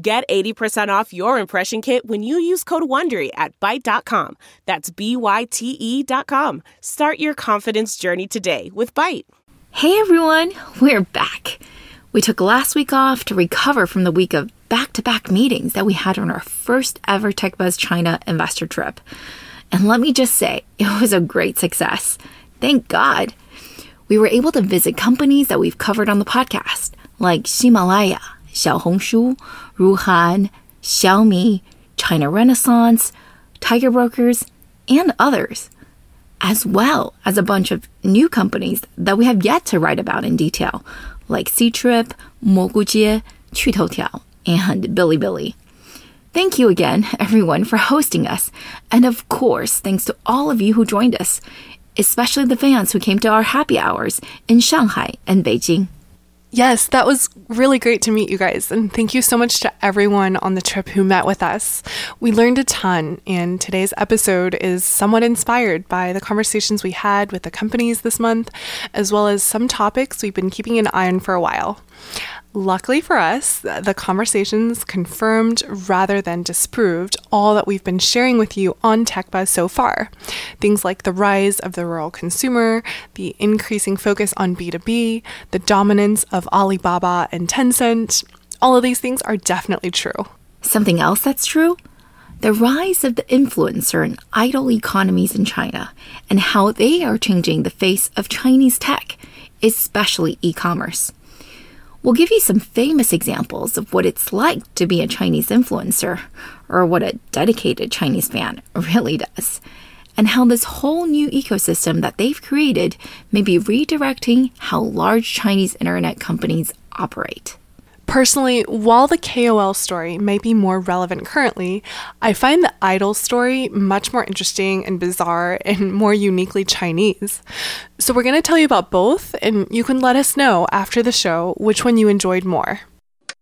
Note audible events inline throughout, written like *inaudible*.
Get 80% off your impression kit when you use code WONDERY at Byte.com. That's B-Y-T-E dot com. Start your confidence journey today with Byte. Hey everyone, we're back. We took last week off to recover from the week of back-to-back meetings that we had on our first ever TechBuzz China investor trip. And let me just say, *laughs* it was a great success. Thank God. We were able to visit companies that we've covered on the podcast, like Ximalaya, Xiaohongshu, Ruhan, Xiaomi, China Renaissance, Tiger Brokers, and others, as well as a bunch of new companies that we have yet to write about in detail, like Ctrip, Mogujie, Qutoutiao, and Bilibili. Thank you again, *laughs* everyone, for hosting us. And of course, thanks to all of you who joined us, especially the fans who came to our happy hours in Shanghai and Beijing. Yes, that was really great to meet you guys. And thank you so much to everyone on the trip who met with us. We learned a ton, and today's episode is somewhat inspired by the conversations we had with the companies this month, as well as some topics we've been keeping an eye on for a while. Luckily for us, the conversations confirmed rather than disproved all that we've been sharing with you on TechBuzz so far. Things like the rise of the rural consumer, the increasing focus on B2B, the dominance of Alibaba and Tencent. All of these things are definitely true. Something else that's true? The rise of the influencer and idol economies in China and how they are changing the face of Chinese tech, especially e commerce. We'll give you some famous examples of what it's like to be a Chinese influencer, or what a dedicated Chinese fan really does, and how this whole new ecosystem that they've created may be redirecting how large Chinese internet companies operate. Personally, while the KOL story may be more relevant currently, I find the idol story much more interesting and bizarre and more uniquely Chinese. So, we're going to tell you about both, and you can let us know after the show which one you enjoyed more.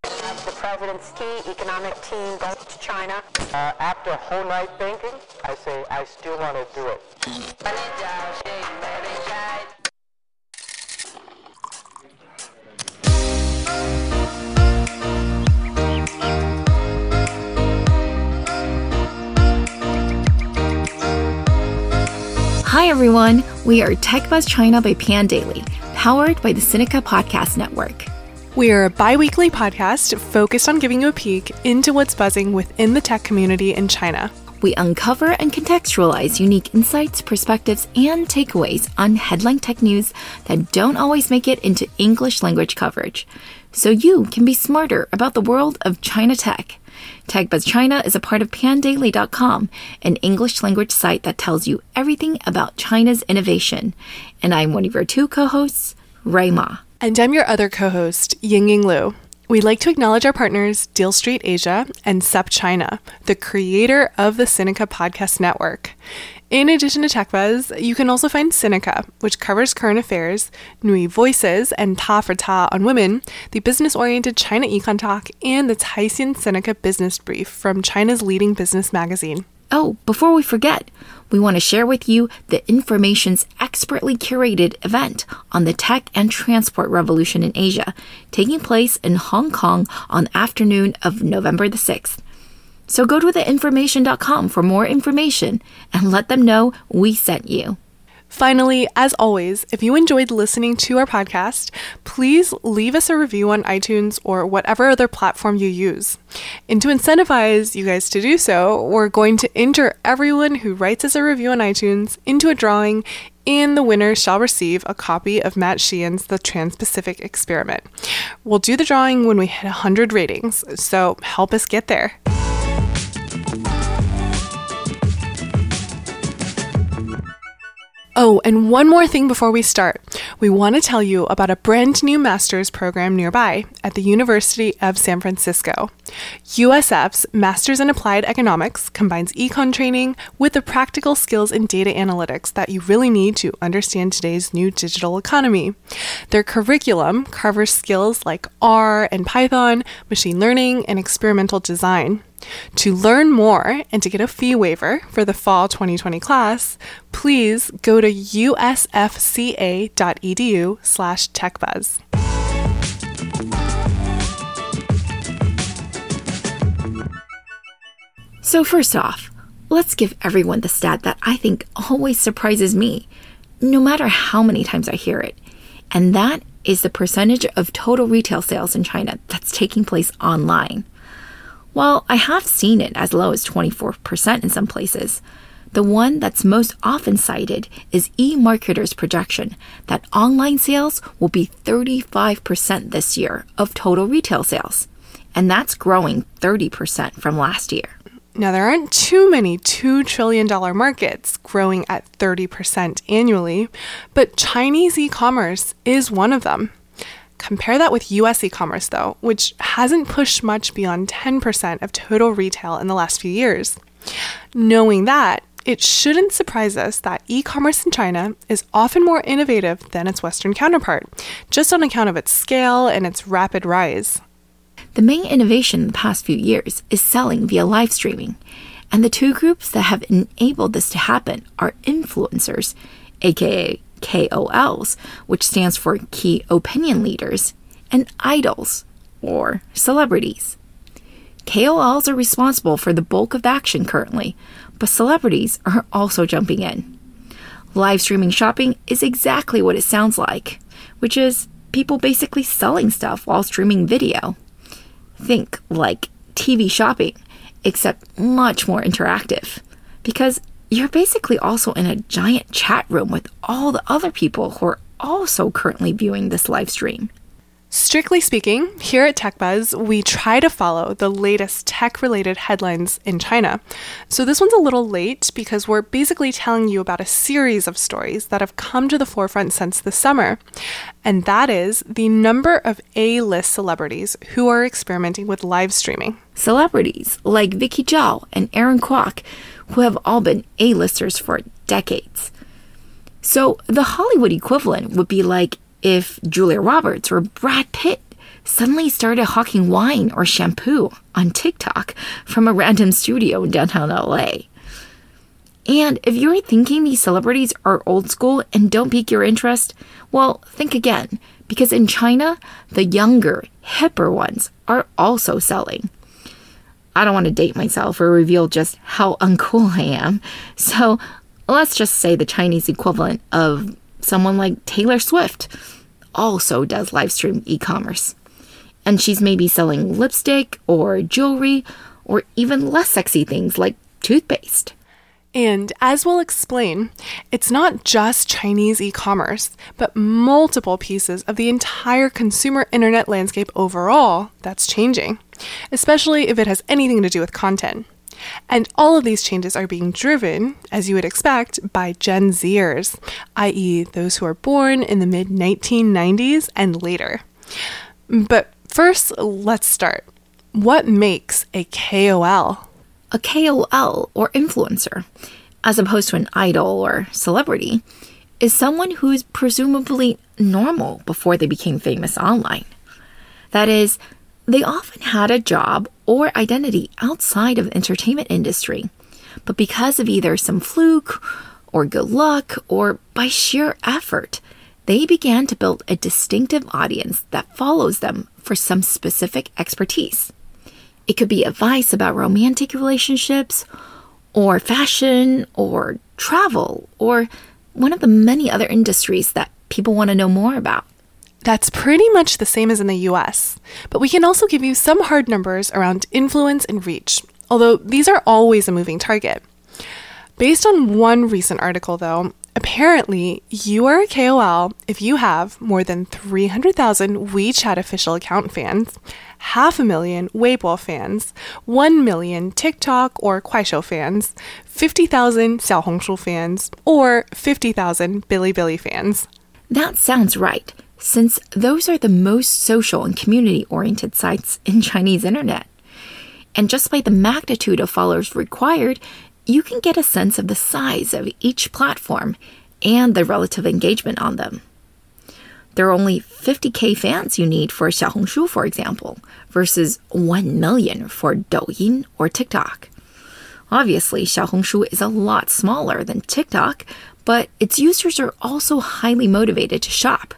The president's key economic team goes to China. Uh, after a whole night thinking, I say I still want to do it. Hi, everyone. We are TechBuzz China by Pandaily, powered by the Sinica Podcast Network. We are a bi weekly podcast focused on giving you a peek into what's buzzing within the tech community in China. We uncover and contextualize unique insights, perspectives, and takeaways on headline tech news that don't always make it into English language coverage, so you can be smarter about the world of China tech. TechBuzz China is a part of pandaily.com, an English language site that tells you everything about China's innovation. And I'm one of your two co-hosts, Ray Ma. And I'm your other co host, Yingying Lu. We'd like to acknowledge our partners, Deal Street Asia and SupChina, the creator of the Sinica Podcast Network. In addition to TechBuzz, you can also find Sinica, which covers current affairs, NüVoices, and Ta for Ta on Women, the business-oriented China Econ Talk, and the Caixin Sinica Business Brief from China's leading business magazine. Oh, before we forget, we want to share with you the Information's expertly curated event on the tech and transport revolution in Asia, taking place in Hong Kong on the afternoon of November the 6th. So go to theinformation.com for more information and let them know we sent you. Finally, as always, if you enjoyed listening to our podcast, please leave us a review on iTunes or whatever other platform you use. And to incentivize you guys to do so, we're going to enter everyone who writes us a review on iTunes into a drawing, and the winner shall receive a copy of Matt Sheehan's The Trans Pacific Experiment. We'll do the drawing when we hit 100 ratings, so help us get there. Oh, and one more thing before we start. we want to tell you about a brand new master's program nearby at the University of San Francisco. USF's Masters in Applied Economics combines econ training with the practical skills in data analytics that you really need to understand today's new digital economy. Their curriculum covers skills like R and Python, machine learning, and experimental design. To learn more and to get a fee waiver for the fall 2020 class, please go to usfca.edu slash techbuzz. So, first off, let's give everyone the stat that I think always surprises me, no matter how many times I hear it. And that is the percentage of total retail sales in China that's taking place online. While I have seen it as low as 24% in some places, the one that's most often cited is eMarketer's projection that online sales will be 35% this year of total retail sales. And that's growing 30% from last year. Now, there aren't too many $2 trillion markets growing at 30% annually, but Chinese e commerce is one of them. Compare that with US e commerce, though, which hasn't pushed much beyond 10% of total retail in the last few years. Knowing that, it shouldn't surprise us that e commerce in China is often more innovative than its Western counterpart, just on account of its scale and its rapid rise. The main innovation in the past few years is selling via live streaming. And the two groups that have enabled this to happen are influencers, aka KOLs, which stands for Key Opinion Leaders, and idols, or celebrities. KOLs are responsible for the bulk of the action currently, but celebrities are also jumping in. Live streaming shopping is exactly what it sounds like, which is people basically selling stuff while streaming video. Think like TV shopping, except much more interactive. Because you're basically also in a giant chat room with all the other people who are also currently viewing this live stream. Strictly speaking, here at TechBuzz, we try to follow the latest tech related headlines in China. So this one's a little late because we're basically telling you about a series of stories that have come to the forefront since the summer. And that is the number of A list celebrities who are experimenting with live streaming. Celebrities like Vicky Zhao and Aaron Kwok, who have all been A-listers for decades. So the Hollywood equivalent would be like if Julia Roberts or Brad Pitt suddenly started hawking wine or shampoo on TikTok from a random studio in downtown LA. And if you're thinking these celebrities are old school and don't pique your interest, well, think again, because in China, the younger, hipper ones are also selling. I don't want to date myself or reveal just how uncool I am, so let's just say the Chinese equivalent of someone like Taylor Swift also does live stream e commerce. And she's maybe selling lipstick or jewelry or even less sexy things like toothpaste. And as we'll explain, it's not just Chinese e commerce, but multiple pieces of the entire consumer internet landscape overall that's changing, especially if it has anything to do with content. And all of these changes are being driven, as you would expect, by Gen Zers, i.e., those who are born in the mid 1990s and later. But first, let's start. What makes a KOL? A KOL, or influencer, as opposed to an idol or celebrity, is someone who is presumably normal before they became famous online. That is, they often had a job or identity outside of the entertainment industry, but because of either some fluke or good luck or by sheer effort, they began to build a distinctive audience that follows them for some specific expertise. It could be advice about romantic relationships, or fashion, or travel, or one of the many other industries that people want to know more about. That's pretty much the same as in the US, but we can also give you some hard numbers around influence and reach, although these are always a moving target. Based on one recent article, though, apparently you are a KOL if you have more than 300,000 WeChat official account fans, half a million Weibo fans, 1 million TikTok or Kuaishou fans, 50,000 Xiaohongshu fans, or 50,000 Bilibili fans. That sounds right, since those are the most social and community oriented sites in Chinese internet. And just by the magnitude of followers required, you can get a sense of the size of each platform and the relative engagement on them. There are only 50k fans you need for Xiaohongshu, for example, versus 1 million for Douyin or TikTok. Obviously, Xiaohongshu is a lot smaller than TikTok, but its users are also highly motivated to shop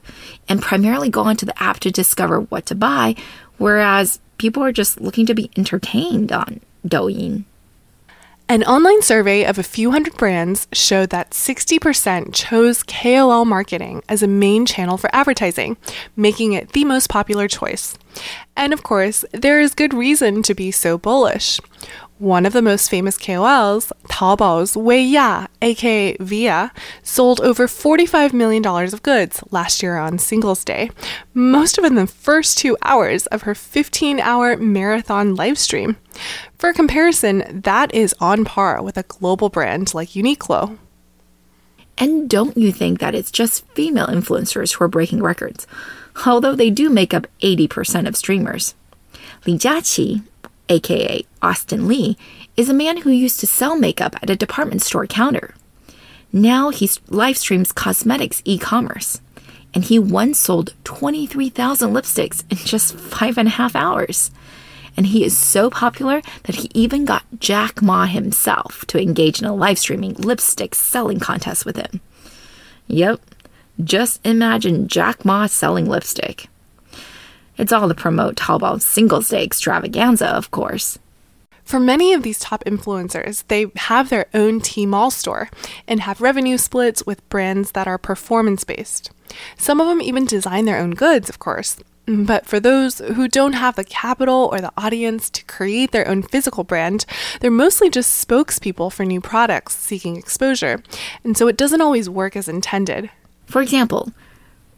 and primarily go onto the app to discover what to buy, whereas people are just looking to be entertained on Douyin. An online survey of a few hundred brands showed that 60% chose KOL marketing as a main channel for advertising, making it the most popular choice. And of course, there is good reason to be so bullish. One of the most famous KOLs, Taobao's Wei Ya, aka Viya, sold over $45 million of goods last year on Singles Day, most of it in the first two hours of her 15 hour marathon livestream. For comparison, that is on par with a global brand like Uniqlo. And don't you think that it's just female influencers who are breaking records, although they do make up 80% of streamers? Li Jiaqi, aka Austin Li, is a man who used to sell makeup at a department store counter. Now he live streams cosmetics e commerce, and he once sold 23,000 lipsticks in just five and a half hours. And he is so popular that he even got Jack Ma himself to engage in a live streaming lipstick selling contest with him. Yep, just imagine Jack Ma selling lipstick. It's all to promote Taobao's Singles Day extravaganza, of course. For many of these top influencers, they have their own Tmall store and have revenue splits with brands that are performance based. Some of them even design their own goods, of course. But for those who don't have the capital or the audience to create their own physical brand, they're mostly just spokespeople for new products seeking exposure. And so it doesn't always work as intended. For example,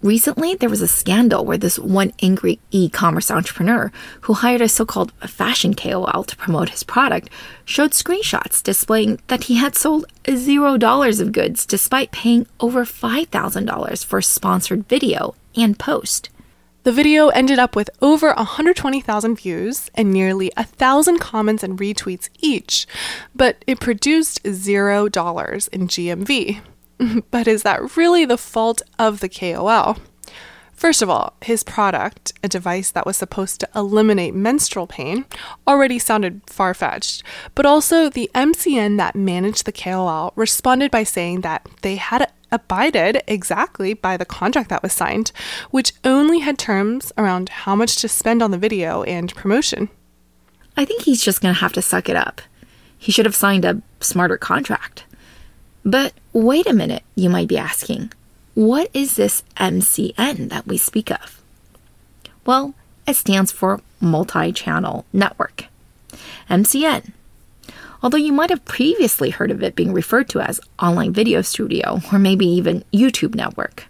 Recently, there was a scandal where this one angry e commerce entrepreneur who hired a so called fashion KOL to promote his product showed screenshots displaying that he had sold $0 of goods despite paying over $5,000 for a sponsored video and post. The video ended up with over 120,000 views and nearly 1,000 comments and retweets each, but it produced $0 in GMV. *laughs* but is that really the fault of the KOL? First of all, his product, a device that was supposed to eliminate menstrual pain, already sounded far fetched. But also, the MCN that managed the KOL responded by saying that they had abided exactly by the contract that was signed, which only had terms around how much to spend on the video and promotion. I think he's just going to have to suck it up. He should have signed a smarter contract. But wait a minute, you might be asking. What is this MCN that we speak of? Well, it stands for Multi Channel Network. MCN. Although you might have previously heard of it being referred to as Online Video Studio or maybe even YouTube Network.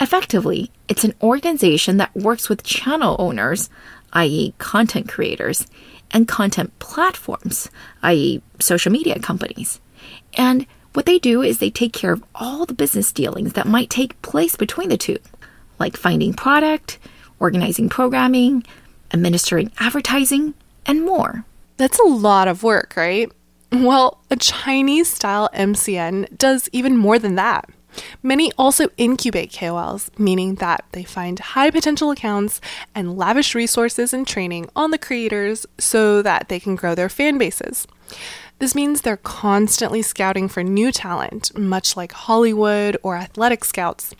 Effectively, it's an organization that works with channel owners, i.e., content creators, and content platforms, i.e., social media companies, and what they do is they take care of all the business dealings that might take place between the two, like finding product, organizing programming, administering advertising, and more. That's a lot of work, right? Well, a Chinese style MCN does even more than that. Many also incubate KOLs, meaning that they find high potential accounts and lavish resources and training on the creators so that they can grow their fan bases. This means they're constantly scouting for new talent, much like Hollywood or athletic scouts.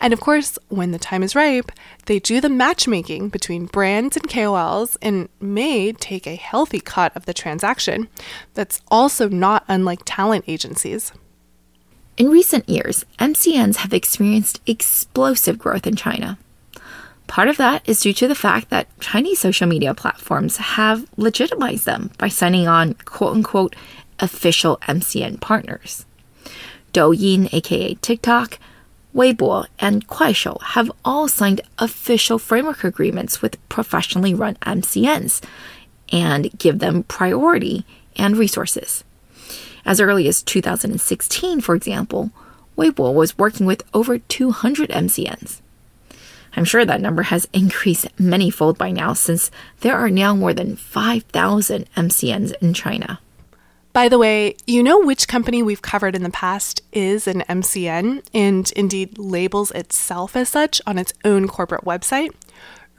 And of course, when the time is ripe, they do the matchmaking between brands and KOLs and may take a healthy cut of the transaction. That's also not unlike talent agencies. In recent years, MCNs have experienced explosive growth in China. Part of that is due to the fact that Chinese social media platforms have legitimized them by signing on quote unquote official MCN partners. Douyin, aka TikTok, Weibo, and Kuaishou have all signed official framework agreements with professionally run MCNs and give them priority and resources. As early as 2016, for example, Weibo was working with over 200 MCNs. I'm sure that number has increased many fold by now since there are now more than 5,000 MCNs in China. By the way, you know which company we've covered in the past is an MCN and indeed labels itself as such on its own corporate website?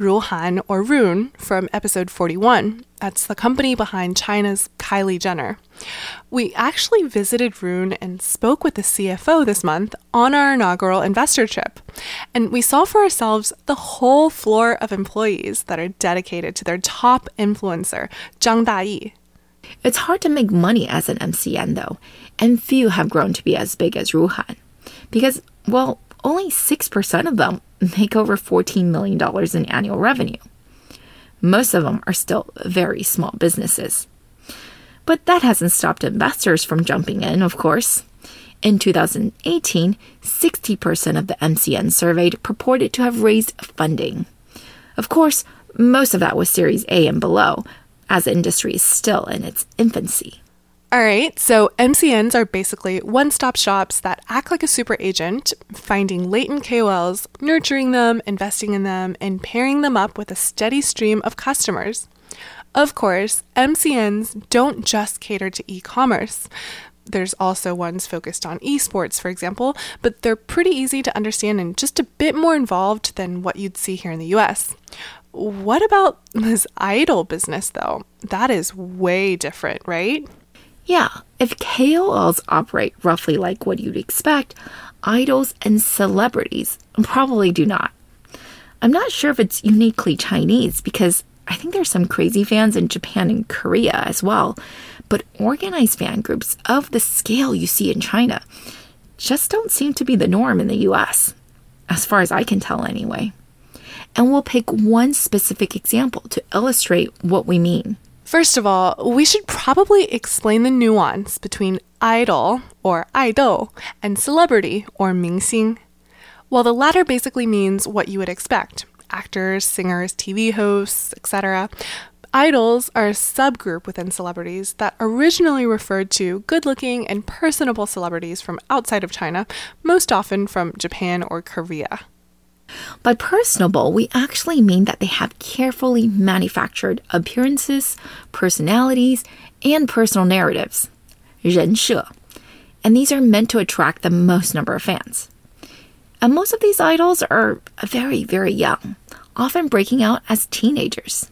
Ruhan or Ruhnn from episode 41. That's the company behind China's Kylie Jenner. We actually visited Ruhnn and spoke with the CFO this month on our inaugural investor trip. And we saw for ourselves the whole floor of employees that are dedicated to their top influencer, Zhang Dayi. It's hard to make money as an MCN, though, and few have grown to be as big as Ruhan. Because, well, only 6% of them make over $14 million in annual revenue. Most of them are still very small businesses. But that hasn't stopped investors from jumping in, of course. In 2018, 60% of the MCN surveyed purported to have raised funding. Of course, most of that was Series A and below, as the industry is still in its infancy. All right, so MCNs are basically one stop shops that act like a super agent, finding latent KOLs, nurturing them, investing in them, and pairing them up with a steady stream of customers. Of course, MCNs don't just cater to e commerce. There's also ones focused on esports, for example, but they're pretty easy to understand and just a bit more involved than what you'd see here in the US. What about this idol business, though? That is way different, right? Yeah, if KOLs operate roughly like what you'd expect, idols and celebrities probably do not. I'm not sure if it's uniquely Chinese because I think there's some crazy fans in Japan and Korea as well, but organized fan groups of the scale you see in China just don't seem to be the norm in the US, as far as I can tell anyway. And we'll pick one specific example to illustrate what we mean. First of all, we should probably explain the nuance between idol or idol and celebrity or mingxing. While the latter basically means what you would expect actors, singers, TV hosts, etc. Idols are a subgroup within celebrities that originally referred to good looking and personable celebrities from outside of China, most often from Japan or Korea. By personable, we actually mean that they have carefully manufactured appearances, personalities, and personal narratives. 人设. And these are meant to attract the most number of fans. And most of these idols are very, very young, often breaking out as teenagers.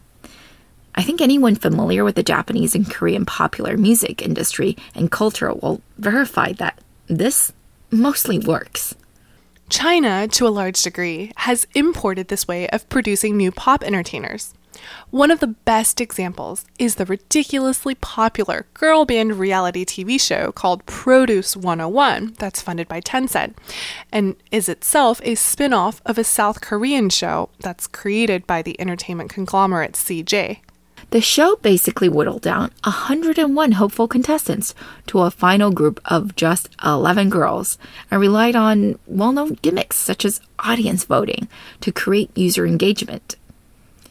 I think anyone familiar with the Japanese and Korean popular music industry and culture will verify that this mostly works. China, to a large degree, has imported this way of producing new pop entertainers. One of the best examples is the ridiculously popular girl band reality TV show called Produce 101 that's funded by Tencent and is itself a spin off of a South Korean show that's created by the entertainment conglomerate CJ. The show basically whittled down 101 hopeful contestants to a final group of just 11 girls and relied on well known gimmicks such as audience voting to create user engagement.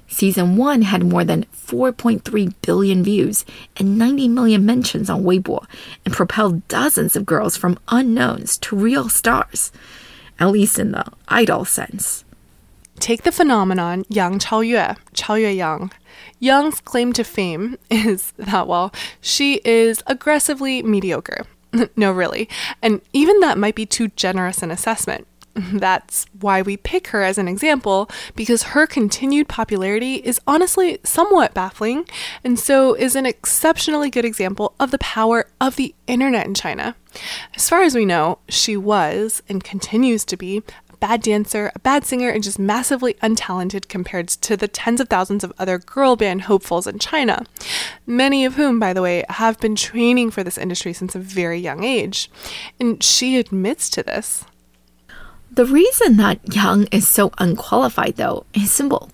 Season 1 had more than 4.3 billion views and 90 million mentions on Weibo and propelled dozens of girls from unknowns to real stars, at least in the idol sense. Take the phenomenon Yang Chaoyue, Chaoyue Yang. Yang's claim to fame *laughs* is that, well, she is aggressively mediocre. *laughs* no, really. And even that might be too generous an assessment. *laughs* That's why we pick her as an example, because her continued popularity is honestly somewhat baffling, and so is an exceptionally good example of the power of the internet in China. As far as we know, she was, and continues to be, bad dancer, a bad singer, and just massively untalented compared to the tens of thousands of other girl band hopefuls in China. Many of whom, by the way, have been training for this industry since a very young age. And she admits to this. The reason that Yang is so unqualified, though, is simple.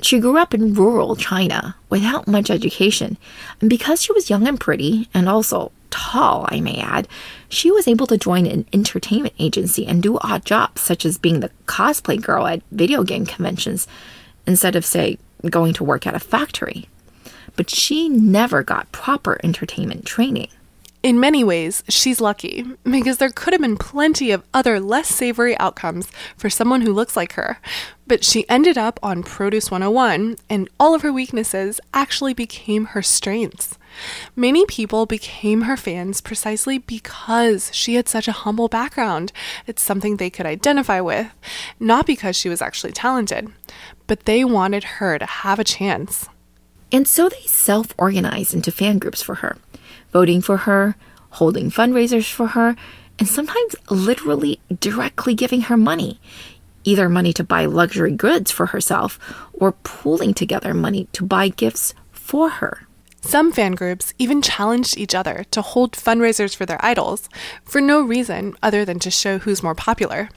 She grew up in rural China without much education, and because she was young and pretty, and also tall, I may add, she was able to join an entertainment agency and do odd jobs, such as being the cosplay girl at video game conventions, instead of, say, going to work at a factory. But she never got proper entertainment training. In many ways, she's lucky because there could have been plenty of other less savory outcomes for someone who looks like her. But she ended up on Produce 101, and all of her weaknesses actually became her strengths. Many people became her fans precisely because she had such a humble background. It's something they could identify with, not because she was actually talented, but they wanted her to have a chance. And so they self organized into fan groups for her voting for her, holding fundraisers for her, and sometimes literally directly giving her money either money to buy luxury goods for herself or pooling together money to buy gifts for her. Some fan groups even challenged each other to hold fundraisers for their idols for no reason other than to show who's more popular.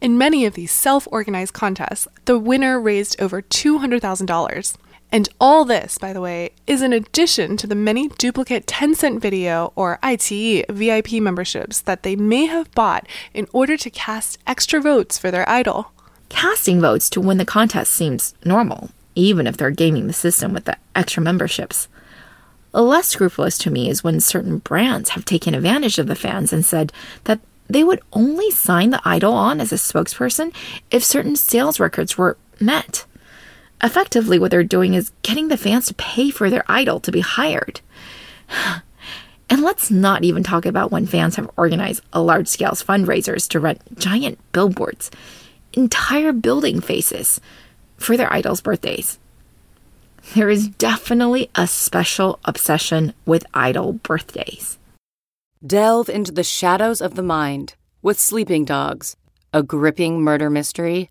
In many of these self organized contests, the winner raised over $200,000. And all this, by the way, is in addition to the many duplicate Tencent Video or iQiyi VIP memberships that they may have bought in order to cast extra votes for their idol. Casting votes to win the contest seems normal, even if they're gaming the system with the extra memberships. Less scrupulous to me is when certain brands have taken advantage of the fans and said that they would only sign the idol on as a spokesperson if certain sales records were met. Effectively, what they're doing is getting the fans to pay for their idol to be hired. *sighs* And let's not even talk about when fans have organized large scale fundraisers to rent giant billboards, entire building faces, for their idols' birthdays. There is definitely a special obsession with idol birthdays. Delve into the shadows of the mind with Sleeping Dogs, a gripping murder mystery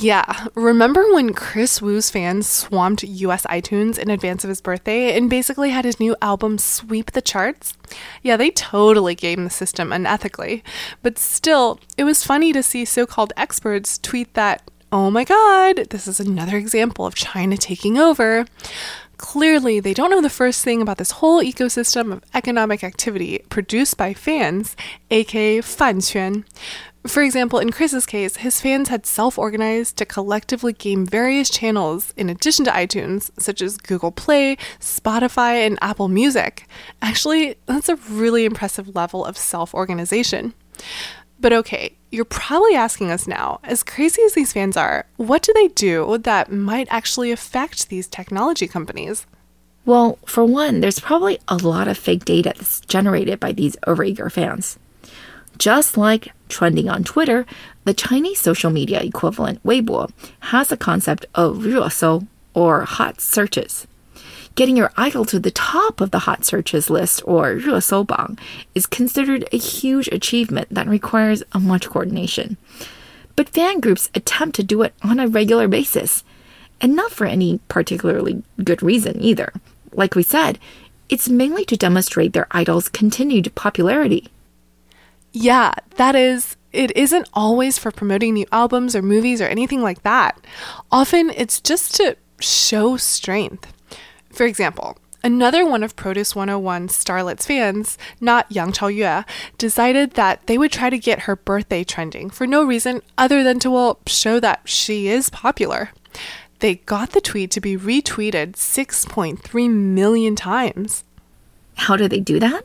Yeah, remember when Kris Wu's fans swamped US iTunes in advance of his birthday and basically had his new album sweep the charts? Yeah, they totally gamed the system unethically. But still, it was funny to see so called experts tweet that, oh my god, this is another example of China taking over. Clearly, they don't know the first thing about this whole ecosystem of economic activity produced by fans, aka fanquan. For example, in Kris's case, his fans had self organized to collectively game various channels in addition to iTunes, such as Google Play, Spotify, and Apple Music. Actually, that's a really impressive level of self organization. But okay, you're probably asking us now, as crazy as these fans are, what do they do that might actually affect these technology companies? Well, for one, there's probably a lot of fake data that's generated by these overeager fans. Just like trending on Twitter, the Chinese social media equivalent Weibo has a concept of resou or hot searches. Getting your idol to the top of the hot searches list or resoubang is considered a huge achievement that requires much coordination. But fan groups attempt to do it on a regular basis, and not for any particularly good reason either. Like we said, it's mainly to demonstrate their idol's continued popularity. Yeah, that is, it isn't always for promoting new albums or movies or anything like that. Often it's just to show strength. For example, another one of Produce 101 Starlet's fans, not Yang Chaoyue, decided that they would try to get her birthday trending for no reason other than to, well, show that she is popular. They got the tweet to be retweeted 6.3 million times. How do they do that?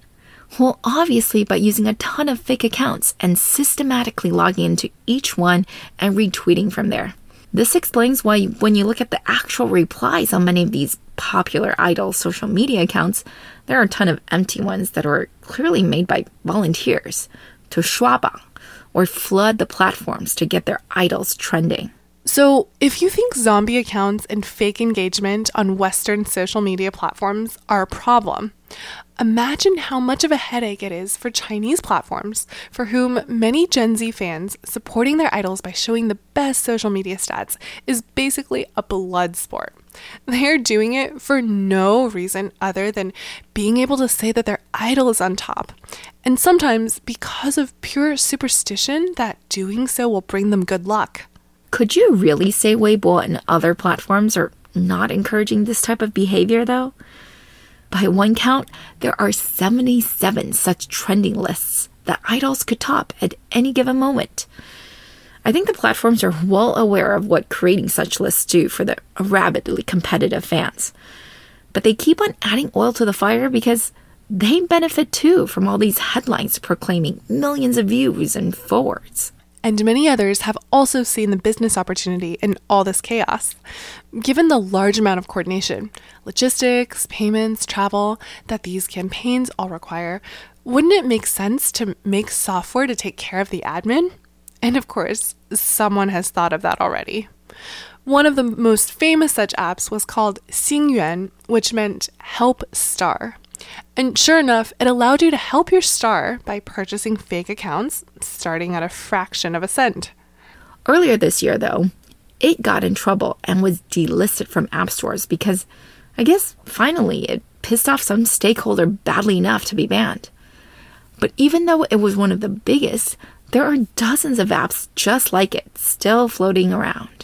Well, obviously by using a ton of fake accounts and systematically logging into each one and retweeting from there. This explains why, when you look at the actual replies on many of these popular idol social media accounts, there are a ton of empty ones that are clearly made by volunteers to shuabang or flood the platforms to get their idols trending. So, if you think zombie accounts and fake engagement on Western social media platforms are a problem, imagine how much of a headache it is for Chinese platforms, for whom many Gen Z fans supporting their idols by showing the best social media stats is basically a blood sport. They are doing it for no reason other than being able to say that their idol is on top. And sometimes because of pure superstition that doing so will bring them good luck. Could you really say Weibo and other platforms are not encouraging this type of behavior, though? By one count, there are 77 such trending lists that idols could top at any given moment. I think the platforms are well aware of what creating such lists do for the rabidly competitive fans. But they keep on adding oil to the fire because they benefit too from all these headlines proclaiming millions of views and forwards. And many others have also seen the business opportunity in all this chaos. Given the large amount of coordination, logistics, payments, travel that these campaigns all require, wouldn't it make sense to make software to take care of the admin? And of course, someone has thought of that already. One of the most famous such apps was called Xingyuan, which meant help star. And sure enough, it allowed you to help your star by purchasing fake accounts starting at a fraction of a cent. Earlier this year, though, it got in trouble and was delisted from app stores because I guess finally it pissed off some stakeholder badly enough to be banned. But even though it was one of the biggest, there are dozens of apps just like it still floating around.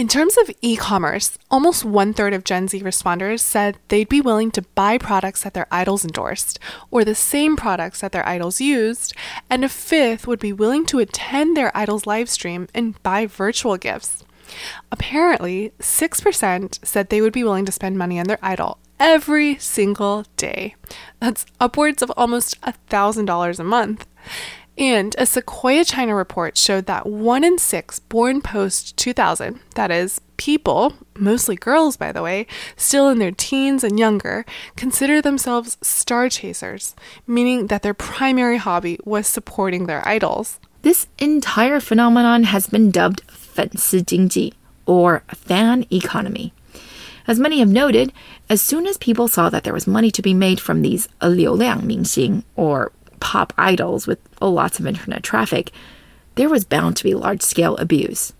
In terms of e commerce, almost one third of Gen Z responders said they'd be willing to buy products that their idols endorsed, or the same products that their idols used, and a fifth would be willing to attend their idol's live stream and buy virtual gifts. Apparently, 6% said they would be willing to spend money on their idol every single day. That's upwards of almost $1,000 a month. And a Sequoia China report showed that one in six born post 2000, that is, people, mostly girls by the way, still in their teens and younger, consider themselves star chasers, meaning that their primary hobby was supporting their idols. This entire phenomenon has been dubbed 粉丝经济, or fan economy. As many have noted, as soon as people saw that there was money to be made from these 流量明星, or pop idols with oh, lots of internet traffic, there was bound to be large scale abuse.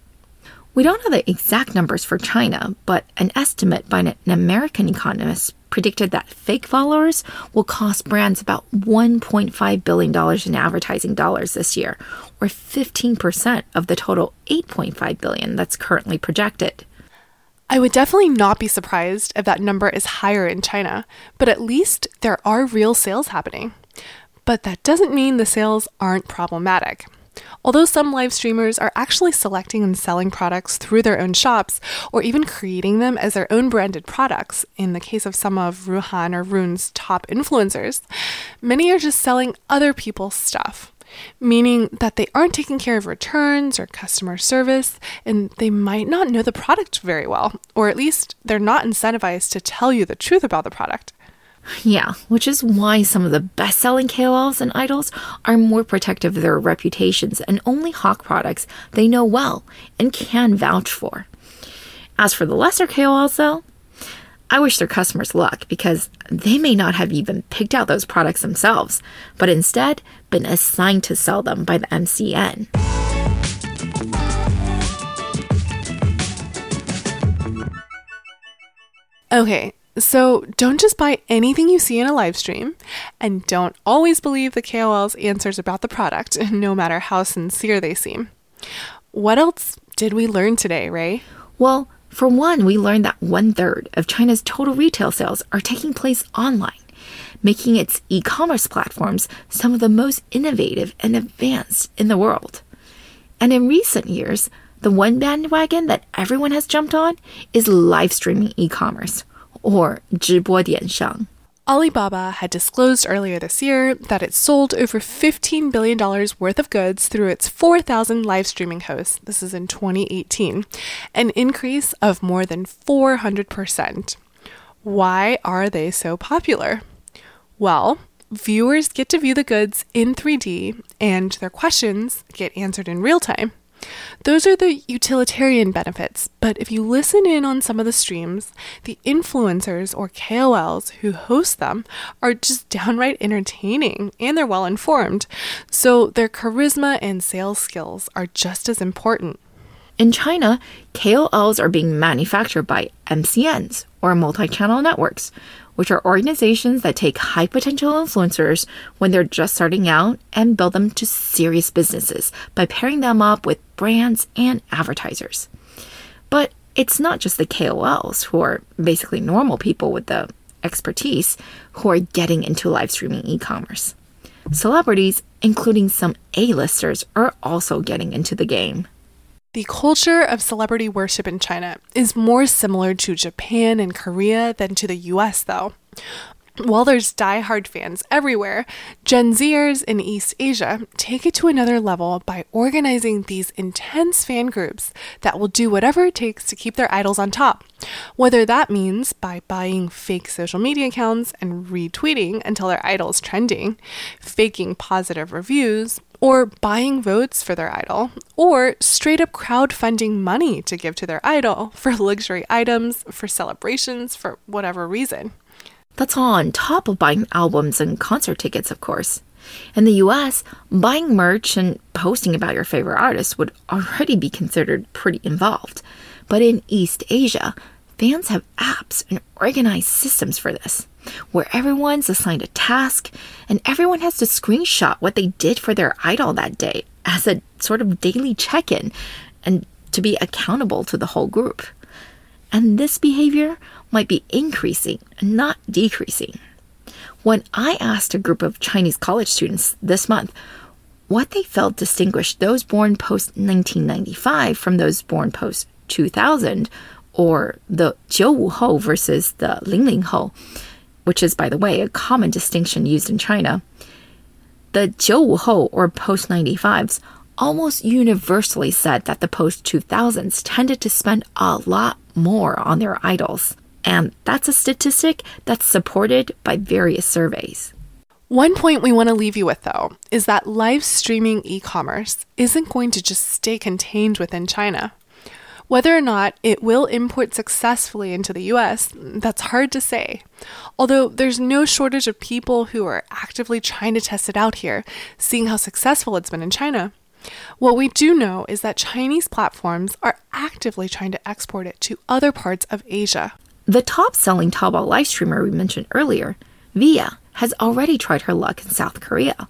We don't know the exact numbers for China, but an estimate by an American economist predicted that fake followers will cost brands about $1.5 billion in advertising dollars this year, or 15% of the total 8.5 billion that's currently projected. I would definitely not be surprised if that number is higher in China, but at least there are real sales happening. But that doesn't mean the sales aren't problematic. Although some live streamers are actually selecting and selling products through their own shops or even creating them as their own branded products, in the case of some of Ruhan or Ruhnn's top influencers, many are just selling other people's stuff, meaning that they aren't taking care of returns or customer service, and they might not know the product very well, or at least they're not incentivized to tell you the truth about the product. Yeah, which is why some of the best selling KOLs and idols are more protective of their reputations and only hawk products they know well and can vouch for. As for the lesser KOLs, though, I wish their customers luck because they may not have even picked out those products themselves, but instead been assigned to sell them by the MCN. Okay, so don't just buy anything you see in a live stream, and don't always believe the KOL's answers about the product, *laughs* no matter how sincere they seem. What else did we learn today, Ray? Well, for one, we learned that one third of China's total retail sales are taking place online, making its e commerce platforms some of the most innovative and advanced in the world. And in recent years, the one bandwagon that everyone has jumped on is live streaming e commerce or 直播电商. Alibaba had disclosed earlier this year that it sold over $15 billion worth of goods through its 4,000 live streaming hosts. This is in 2018, an increase of more than 400%. Why are they so popular? Well, viewers get to view the goods in 3D and their questions get answered in real time. Those are the utilitarian benefits, but if you listen in on some of the streams, the influencers or KOLs who host them are just downright entertaining and they're well informed. So their charisma and sales skills are just as important. In China, KOLs are being manufactured by MCNs or multi channel networks, which are organizations that take high potential influencers when they're just starting out and build them to serious businesses by pairing them up with brands and advertisers. But it's not just the KOLs who are basically normal people with the expertise who are getting into live streaming e commerce. Celebrities, including some A-listers, are also getting into the game. The culture of celebrity worship in China is more similar to Japan and Korea than to the US, though. While there's die-hard fans everywhere, Gen Zers in East Asia take it to another level by organizing these intense fan groups that will do whatever it takes to keep their idols on top. Whether that means by buying fake social media accounts and retweeting until their idol's trending, faking positive reviews, or buying votes for their idol, or straight up crowdfunding money to give to their idol for luxury items, for celebrations, for whatever reason. That's all on top of buying albums and concert tickets, of course. In the US, buying merch and posting about your favorite artist would already be considered pretty involved. But in East Asia, fans have apps and organized systems for this, where everyone's assigned a task and everyone has to screenshot what they did for their idol that day as a sort of daily check in and to be accountable to the whole group. And this behavior might be increasing, not decreasing. When I asked a group of Chinese college students this month what they felt distinguished those born post 1995 from those born post 2000, or the 九五后 versus the 零零后, which is, by the way, a common distinction used in China, the 95 or post 95s almost universally said that the post 2000s tended to spend a lot more on their idols. And that's a statistic that's supported by various surveys. One point we want to leave you with, though, is that live streaming e commerce isn't going to just stay contained within China. Whether or not it will import successfully into the US, that's hard to say. Although there's no shortage of people who are actively trying to test it out here, seeing how successful it's been in China. What we do know is that Chinese platforms are actively trying to export it to other parts of Asia. The top selling Taobao live streamer we mentioned earlier, Viya, has already tried her luck in South Korea,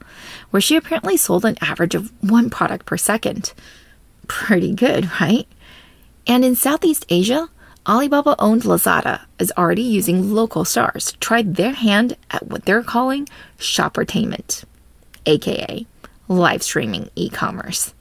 where she apparently sold an average of one product per second. Pretty good, right? And in Southeast Asia, Alibaba owned Lazada is already using local stars to try their hand at what they're calling shoppertainment, aka live streaming e commerce.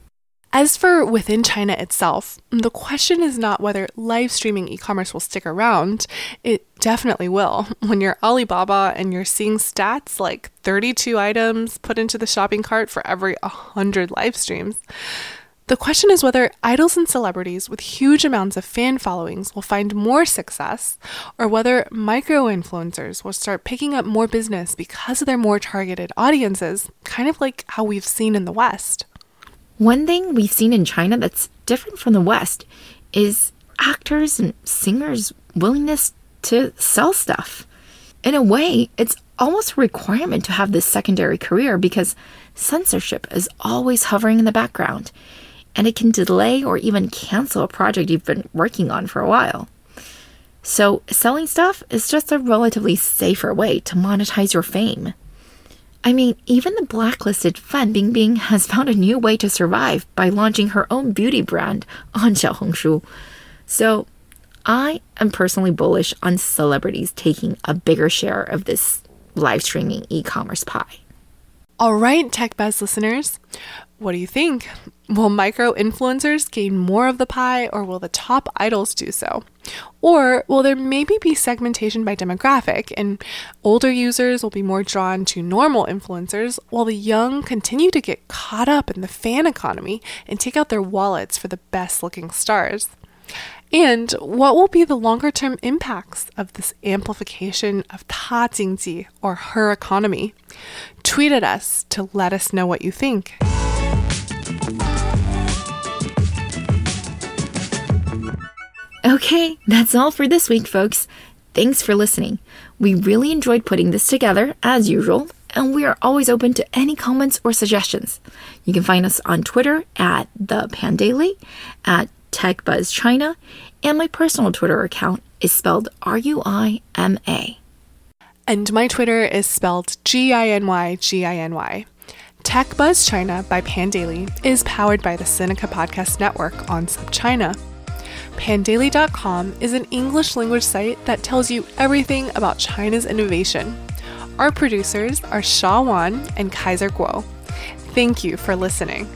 As for within China itself, the question is not whether live streaming e commerce will stick around. It definitely will. *laughs* When you're Alibaba and you're seeing stats like 32 items put into the shopping cart for every 100 live streams. The question is whether idols and celebrities with huge amounts of fan followings will find more success, or whether micro influencers will start picking up more business because of their more targeted audiences, kind of like how we've seen in the West. One thing we've seen in China that's different from the West is actors and singers' willingness to sell stuff. In a way, it's almost a requirement to have this secondary career because censorship is always hovering in the background and it can delay or even cancel a project you've been working on for a while. So, selling stuff is just a relatively safer way to monetize your fame. I mean, even the blacklisted Fan Bingbing has found a new way to survive by launching her own beauty brand on Xiaohongshu. So, I am personally bullish on celebrities taking a bigger share of this live streaming e commerce pie. All right, Tech Buzz listeners, what do you think? Will micro influencers gain more of the pie, or will the top idols do so? Or will there maybe be segmentation by demographic, and older users will be more drawn to normal influencers, while the young continue to get caught up in the fan economy and take out their wallets for the best looking stars? And what will be the longer term impacts of this amplification of Ta Jingji or her economy? Tweet at us to let us know what you think. Okay, that's all for this week, folks. Thanks for listening. We really enjoyed putting this together, as usual, and we are always open to any comments or suggestions. You can find us on Twitter at the Pandaily, at TechBuzzChina, and my personal Twitter account is spelled R U I M A. And my Twitter is spelled G I N Y G I N Y. Tech Buzz China by Pandaily is powered by the Sinica Podcast Network on SupChina. Pandaily.com is an English language site that tells you everything about China's innovation. Our producers are Shaw Wan and Kaiser Kuo. Thank you for listening.